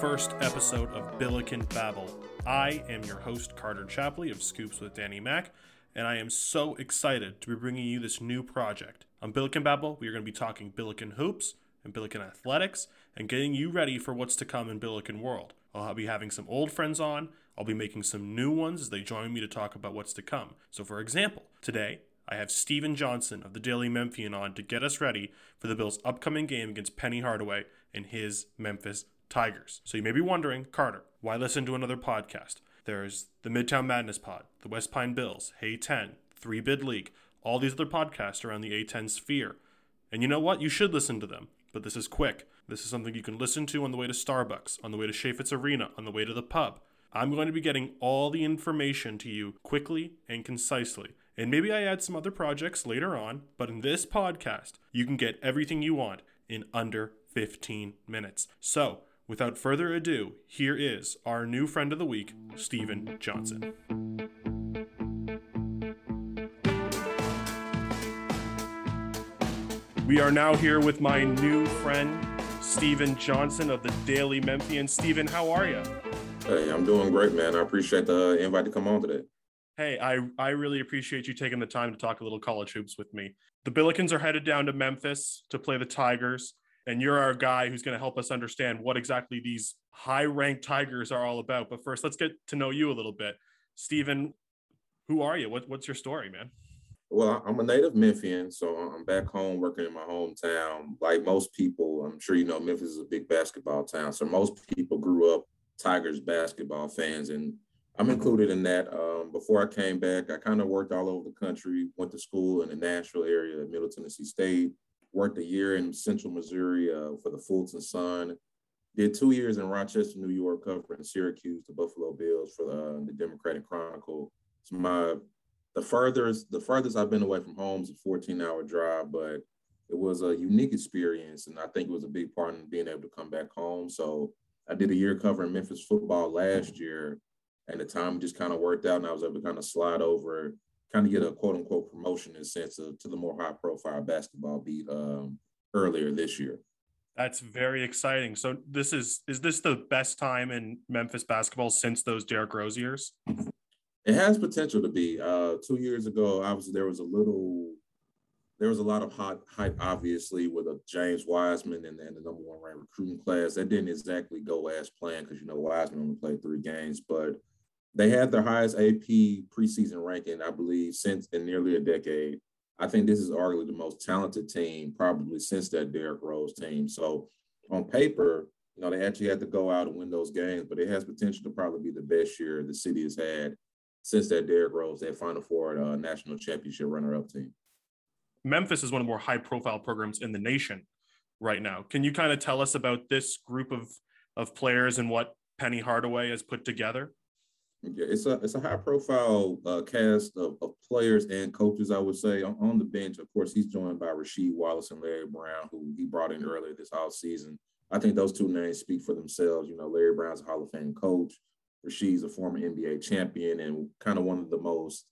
first episode of Billiken Babble. I am your host, Carter Chapley of Scoops with Danny Mac, and I am so excited to be bringing you this new project. On Billiken Babble, we are going to be talking Billiken hoops and Billiken athletics and getting you ready for what's to come in Billiken world. I'll be having some old friends on. I'll be making some new ones as they join me to talk about what's to come. So, for example, today I have Steven Johnson of the Daily Memphian on to get us ready for the Bills' upcoming game against Penny Hardaway and his Memphis Tigers. So you may be wondering, Carter, why listen to another podcast? There's the Midtown Madness Pod, the West Pine Bills, Hey 10, Three Bid League, all these other podcasts around the A10 sphere. And you know what? You should listen to them. But this is quick. This is something you can listen to on the way to Starbucks, on the way to Chaifetz Arena, on the way to the pub. I'm going to be getting all the information to you quickly and concisely. And maybe I add some other projects later on, but in this podcast, you can get everything you want in under 15 minutes. So, without further ado, here is our new friend of the week, Steven Johnson. We are now here with my new friend, Steven Johnson of the Daily Memphian. Steven, how are you? Hey, I'm doing great, man. I appreciate the uh, invite to come on today. Hey, I, I really appreciate you taking the time to talk a little college hoops with me. The Billikens are headed down to Memphis to play the Tigers, and you're our guy who's going to help us understand what exactly these high ranked Tigers are all about. But first, let's get to know you a little bit. Steven, who are you? What, what's your story, man? Well, I'm a native Memphian, so I'm back home working in my hometown. Like most people, I'm sure you know Memphis is a big basketball town. So most people grew up Tigers basketball fans, and I'm included in that. Um, before I came back, I kind of worked all over the country, went to school in the Nashville area at Middle Tennessee State, worked a year in Central Missouri uh, for the Fulton Sun, did two years in Rochester, New York, covering Syracuse, the Buffalo Bills for the, uh, the Democrat and Chronicle. It's my the furthest the furthest I've been away from home is a 14 hour drive, but it was a unique experience, and I think it was a big part in being able to come back home. So I did a year covering Memphis football last year, and the time just kind of worked out, and I was able to kind of slide over, kind of get a quote unquote promotion in a sense of, to the more high profile basketball beat um, earlier this year. That's very exciting. So this is is this the best time in Memphis basketball since those Derrick Rose years? It has potential to be. Uh, two years ago, obviously there was a little there was a lot of hot hype, obviously, with a James Wiseman and, and the number one ranked recruiting class. That didn't exactly go as planned because you know Wiseman only played three games, but they had their highest AP preseason ranking, I believe, since in nearly a decade. I think this is arguably the most talented team probably since that Derrick Rose team. So on paper, you know, they actually had to go out and win those games, but it has potential to probably be the best year the city has had since that Derrick Rose, that Final Four uh, national championship runner-up team. Memphis is one of the more high-profile programs in the nation right now. Can you kind of tell us about this group of of players and what Penny Hardaway has put together? Yeah, it's a it's a high profile uh, cast of, of players and coaches. I would say on, on, the bench, of course, he's joined by Rasheed Wallace and Larry Brown, who he brought in earlier this off season. I think those two names speak for themselves. You know, Larry Brown's a Hall of Fame coach. Rasheed's a former NBA champion and kind of one of the most,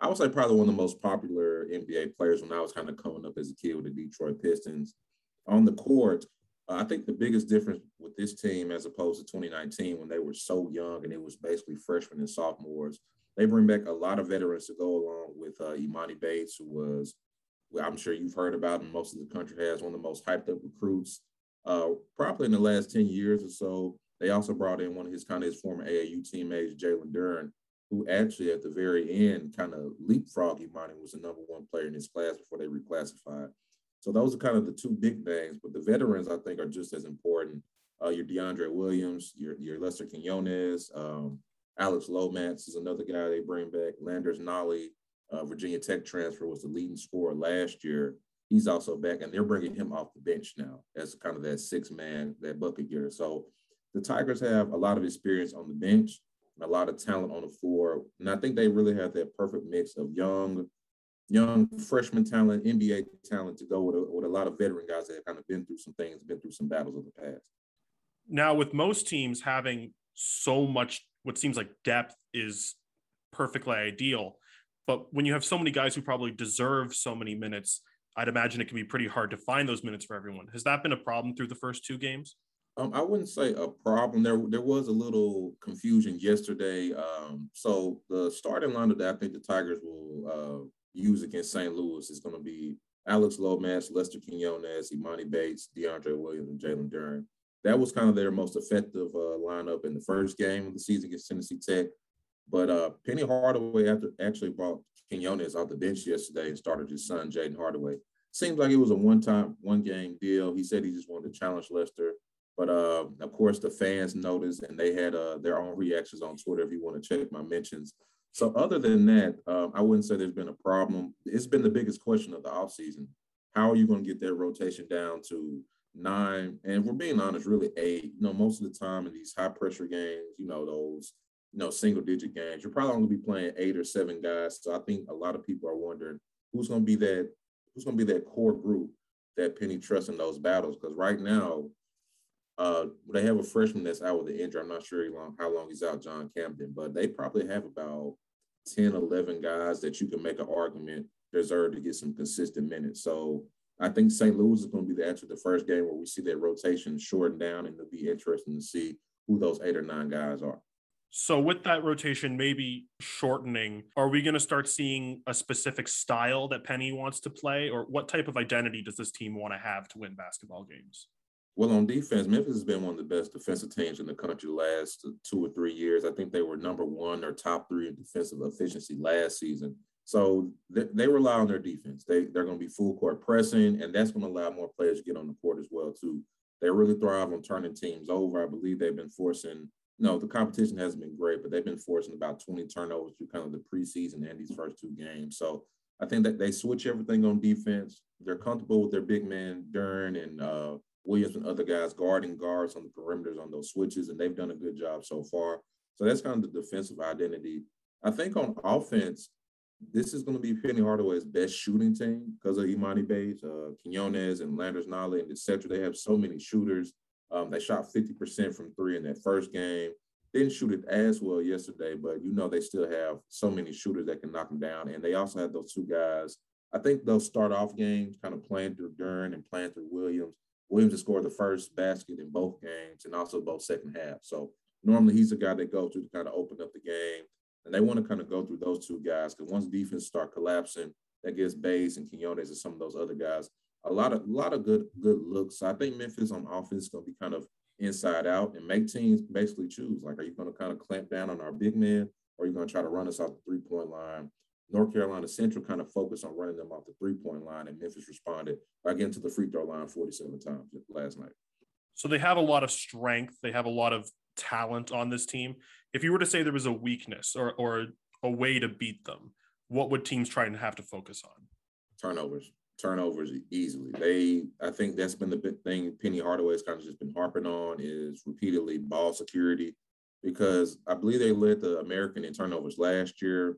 I would say, probably one of the most popular NBA players when I was kind of coming up as a kid with the Detroit Pistons. On the court, I think the biggest difference with this team as opposed to 2019 when they were so young and it was basically freshmen and sophomores, they bring back a lot of veterans to go along with uh, Emoni Bates, who was, I'm sure you've heard about and most of the country has, one of the most hyped up recruits uh, probably in the last 10 years or so. They also brought in one of his kind of his former AAU teammates, Jalen Duren, who actually at the very end kind of leapfrogged Emoni was the number one player in his class before they reclassified. So those are kind of the two big names, but the veterans I think are just as important. Uh, your DeAndre Williams, your your Lester Quinones, um, Alex Lomax is another guy they bring back. Landers Nolley, uh, Virginia Tech transfer, was the leading scorer last year. He's also back, and they're bringing him off the bench now as kind of that six man, that bucket getter. So the Tigers have a lot of experience on the bench, a lot of talent on the floor, and I think they really have that perfect mix of young young freshman talent, NBA talent to go with a, with a lot of veteran guys that have kind of been through some things, been through some battles of the past. Now, with most teams having so much, what seems like depth is perfectly ideal. But when you have so many guys who probably deserve so many minutes, I'd imagine it can be pretty hard to find those minutes for everyone. Has that been a problem through the first two games? Um, I wouldn't say a problem. There, there was a little confusion yesterday. Um, so the starting lineup that I think the Tigers will uh, use against St. Louis is going to be Alex Lomax, Lester Quinones, Emoni Bates, DeAndre Williams, and Jalen Duren. That was kind of their most effective uh, lineup in the first game of the season against Tennessee Tech. But uh, Penny Hardaway after actually brought Quinones off the bench yesterday and started his son, Jayden Hardaway. Seems like it was a one-time, one-game deal. He said he just wanted to challenge Lester. But uh, of course, the fans noticed and they had uh, their own reactions on Twitter. If you want to check my mentions. So other than that, uh, I wouldn't say there's been a problem. It's been the biggest question of the offseason. How are you going to get their rotation down to nine? And we're being honest, really eight. You know, most of the time in these high pressure games, you know, those you know single digit games, you're probably going to be playing eight or seven guys. So I think a lot of people are wondering who's going to be that who's going to be that core group that Penny trusts in those battles. Because right now, uh, they have a freshman that's out with the injury. I'm not sure how long, how long he's out, John Camden, but they probably have about 10, 11 guys that you can make an argument deserve to get some consistent minutes. So I think St. Louis is going to be the answer to the first game where we see that rotation shorten down, and it'll be interesting to see who those eight or nine guys are. So, with that rotation maybe shortening, are we going to start seeing a specific style that Penny wants to play, or what type of identity does this team want to have to win basketball games? Well, on defense, Memphis has been one of the best defensive teams in the country last two or three years. I think they were number one or top three in defensive efficiency last season. So they, they rely on their defense. They they're going to be full court pressing, and that's going to allow more players to get on the court as well too. They really thrive on turning teams over. I believe they've been forcing. No, the competition hasn't been great, but they've been forcing about 20 turnovers through kind of the preseason and these first two games. So I think that they switch everything on defense. They're comfortable with their big man Duren and uh, Williams and other guys guarding guards on the perimeters on those switches, and they've done a good job so far. So that's kind of the defensive identity. I think on offense, this is going to be Penny Hardaway's best shooting team because of Emoni Bates, uh, Quinones, and Landers Nolley, and etc. They have so many shooters. Um, they shot 50% from three in that first game. Didn't shoot it as well yesterday, but you know they still have so many shooters that can knock them down. And they also have those two guys. I think they'll start off games kind of playing through Duren and playing through Williams. Williams has scored the first basket in both games and also both second half. So normally he's the guy that goes through to kind of open up the game. And they want to kind of go through those two guys because once defense start collapsing, that gives Bates and Quinones and some of those other guys a lot of a lot of good good looks. So I think Memphis on offense is going to be kind of inside out and make teams basically choose. Like, are you going to kind of clamp down on our big men, or are you going to try to run us off the three point line? North Carolina Central kind of focused on running them off the three point line, and Memphis responded by getting to the free throw line 47 times last night. So they have a lot of strength, they have a lot of talent on this team. If you were to say there was a weakness or, or a way to beat them, what would teams try and have to focus on? Turnovers. Turnovers easily. They, I think that's been the big thing Penny Hardaway's kind of just been harping on is repeatedly ball security because I believe they led the American in turnovers last year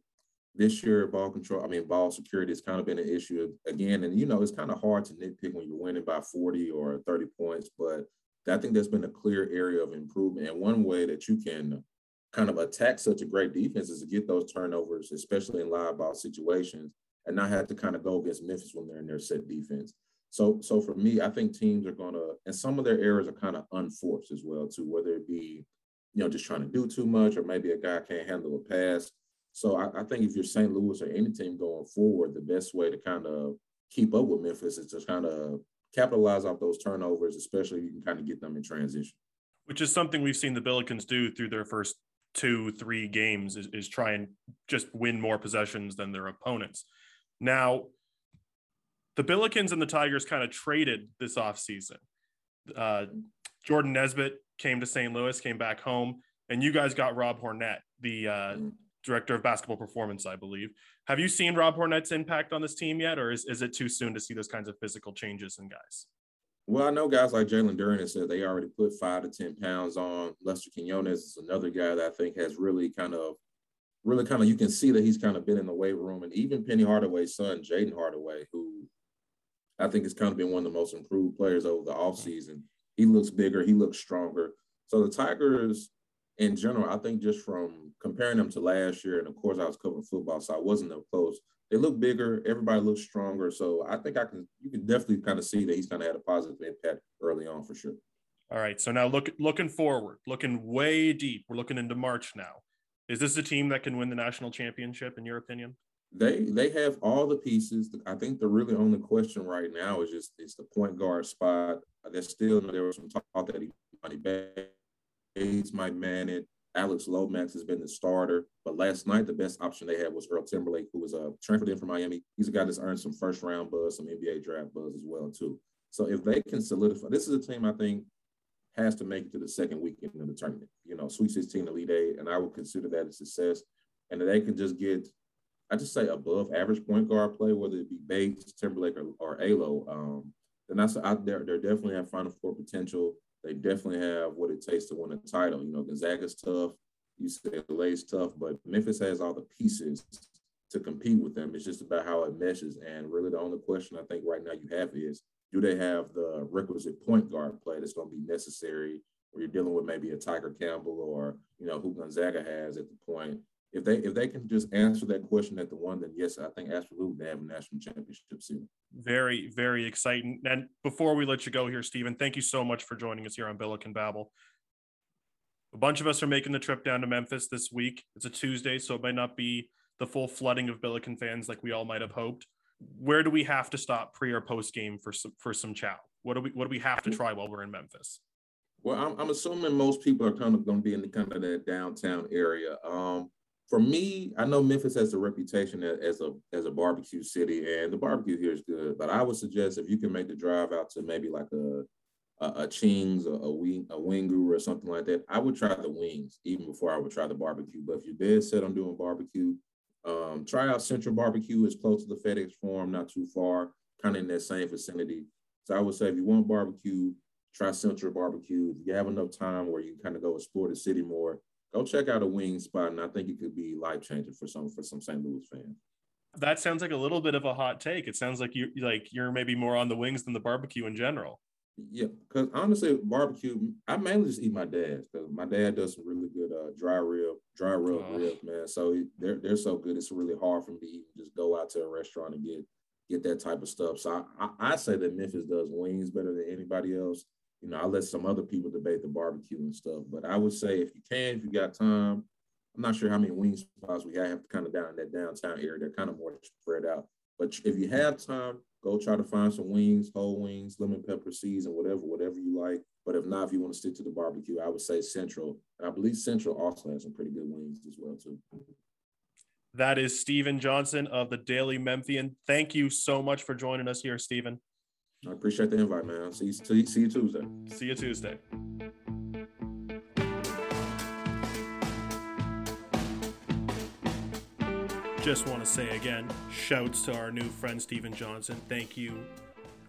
this year ball control, I mean ball security has kind of been an issue again. And you know, it's kind of hard to nitpick when you're winning by 40 or 30 points, but I think that's been a clear area of improvement. And one way that you can kind of attack such a great defense is to get those turnovers, especially in live ball situations, and not have to kind of go against Memphis when they're in their set defense. So, so for me, I think teams are going to, and some of their errors are kind of unforced as well, too, whether it be, you know, just trying to do too much, or maybe a guy can't handle a pass. So I, I, think if you're St. Louis or any team going forward, the best way to kind of keep up with Memphis is to kind of capitalize off those turnovers, especially if you can kind of get them in transition. Which is something we've seen the Billikens do through their first two, three games is, is try and just win more possessions than their opponents. Now, the Billikens and the Tigers kind of traded this offseason. Uh, Jordan Nesbitt came to St. Louis, came back home, and you guys got Rob Hornet, the uh, mm-hmm director of basketball performance, I believe. Have you seen Rob Hornet's impact on this team yet, or is, is it too soon to see those kinds of physical changes in guys? Well, I know guys like Jalen Duren said they already put five to 10 pounds on. Lester Quinones is another guy that I think has really kind of, really kind of, you can see that he's kind of been in the weight room. And even Penny Hardaway's son, Jayden Hardaway, who I think has kind of been one of the most improved players over the offseason. He looks bigger, he looks stronger. So the Tigers, in general, I think just from comparing them to last year, and of course I was covering football, so I wasn't that close. They look bigger, everybody looks stronger. So I think I can you can definitely kind of see that he's kind of had a positive impact early on for sure. All right. So now look looking forward, looking way deep. We're looking into March now. Is this a team that can win the national championship in your opinion? They they have all the pieces. I think the really only question right now is just is the point guard spot. There's still there was some talk that he Bates might man it. Alex Lomax has been the starter, but last night the best option they had was Earl Timberlake, who was uh, transferred in from Miami. He's a guy that's earned some first round buzz, some NBA draft buzz as well too. So if they can solidify, this is a team I think has to make it to the second weekend of the tournament. You know, Sweet 16, Elite Eight, and I would consider that a success. And they can just get, I just say above average point guard play, whether it be Bates, Timberlake, or, or Alo. Um, then that's out there. They're definitely have Final Four potential. They definitely have what it takes to win a title. You know, Gonzaga's tough, UCLA's tough, but Memphis has all the pieces to compete with them. It's just about how it meshes. And really, the only question I think right now you have is do they have the requisite point guard play that's going to be necessary where you're dealing with maybe a Tiger Campbell or you know who Gonzaga has at the point. If they if they can just answer that question at the one, then yes, I think absolutely they have a national championship soon. Very, very exciting. And before we let you go here, Steven, thank you so much for joining us here on Billiken Babble. A bunch of us are making the trip down to Memphis this week. It's a Tuesday, so it might not be the full flooding of Billiken fans like we all might have hoped where do we have to stop pre or post game for some for some chow? What do we what do we have to try while we're in Memphis? Well, I'm, I'm assuming most people are kind of going to be in the kind of that downtown area. Um, for me, I know Memphis has a reputation as a as a barbecue city, and the barbecue here is good. But I would suggest if you can make the drive out to maybe like a a, a Ching's, a, a wing, a Wingu, or something like that, I would try the wings even before I would try the barbecue. But if you're dead set on doing barbecue, um, try out Central Barbecue. It's close to the FedEx Forum, not too far, kind of in that same vicinity. So I would say if you want barbecue, try Central Barbecue. If you have enough time where you can kind of go explore the city more, go check out a wing spot, and I think it could be life changing for some for some St. Louis fans. That sounds like a little bit of a hot take. It sounds like you like you're maybe more on the wings than the barbecue in general. Yeah, because honestly, barbecue, I mainly just eat my dad's because my dad does some really good uh, dry rib, dry rub oh. ribs, man. So they're they're so good. It's really hard for me to even just go out to a restaurant and get get that type of stuff. So I, I, I say that Memphis does wings better than anybody else. You know, I let some other people debate the barbecue and stuff, but I would say if you can, if you got time, I'm not sure how many wing spots we have kind of down in that downtown area. They're kind of more spread out. But if you have time, Go try to find some wings, whole wings, lemon pepper season, whatever, whatever you like. But if not, if you want to stick to the barbecue, I would say Central. And I believe Central also has some pretty good wings as well too. That is Steven Johnson of the Daily Memphian. Thank you so much for joining us here, Steven. I appreciate the invite, man. See you, see you Tuesday. See you Tuesday. just want to say again, shouts to our new friend Steven Johnson. Thank you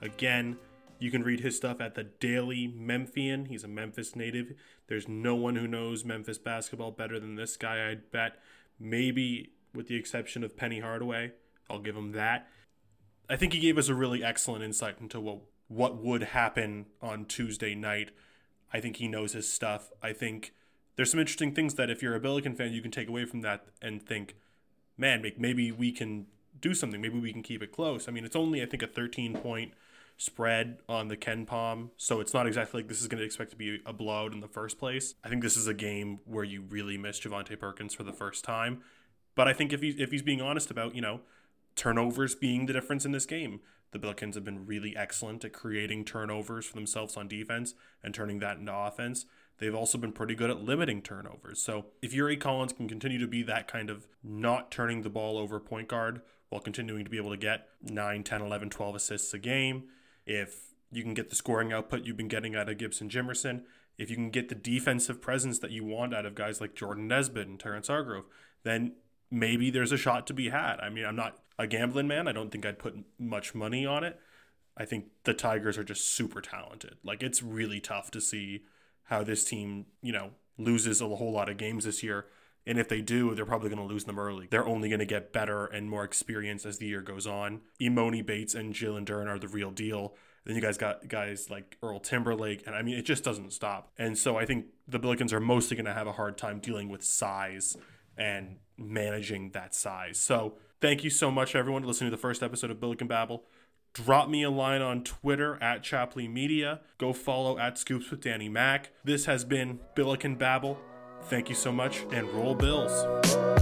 again. You can read his stuff at the Daily Memphian. He's a Memphis native. There's no one who knows Memphis basketball better than this guy, I'd bet. Maybe with the exception of Penny Hardaway. I'll give him that. I think he gave us a really excellent insight into what what would happen on Tuesday night. I think he knows his stuff. I think there's some interesting things that if you're a Billiken fan, you can take away from that and think, man, maybe we can do something. Maybe we can keep it close. I mean, it's only I think a 13 point spread on the KenPom, so it's not exactly like this is going to expect to be a blowout in the first place. I think this is a game where you really miss Javonte Perkins for the first time. But I think if he's if he's being honest about you know turnovers being the difference in this game, the Billikens have been really excellent at creating turnovers for themselves on defense and turning that into offense. They've also been pretty good at limiting turnovers. So if Yuri Collins can continue to be that kind of not turning the ball over point guard while continuing to be able to get 9, 10, 11, 12 assists a game, if you can get the scoring output you've been getting out of Gibson Jimerson, if you can get the defensive presence that you want out of guys like Jordan Nesbitt and Terrence Hargrove, then maybe there's a shot to be had. I mean, I'm not a gambling man. I don't think I'd put much money on it. I think the Tigers are just super talented. Like, it's really tough to see how this team, you know, loses a whole lot of games this year. And if they do, they're probably going to lose them early. They're only going to get better and more experienced as the year goes on. Emoni Bates and Jalen Duren are the real deal. Then you guys got guys like Earl Timberlake, and I mean, it just doesn't stop. And so I think the Billikens are mostly going to have a hard time dealing with size and managing that size. So thank you so much, everyone, listening to the first episode of Billiken Babble. Drop me a line on Twitter at Chapley Media. Go follow at Scoops with Danny Mac. This has been Billiken Babble. Thank you so much and roll bills.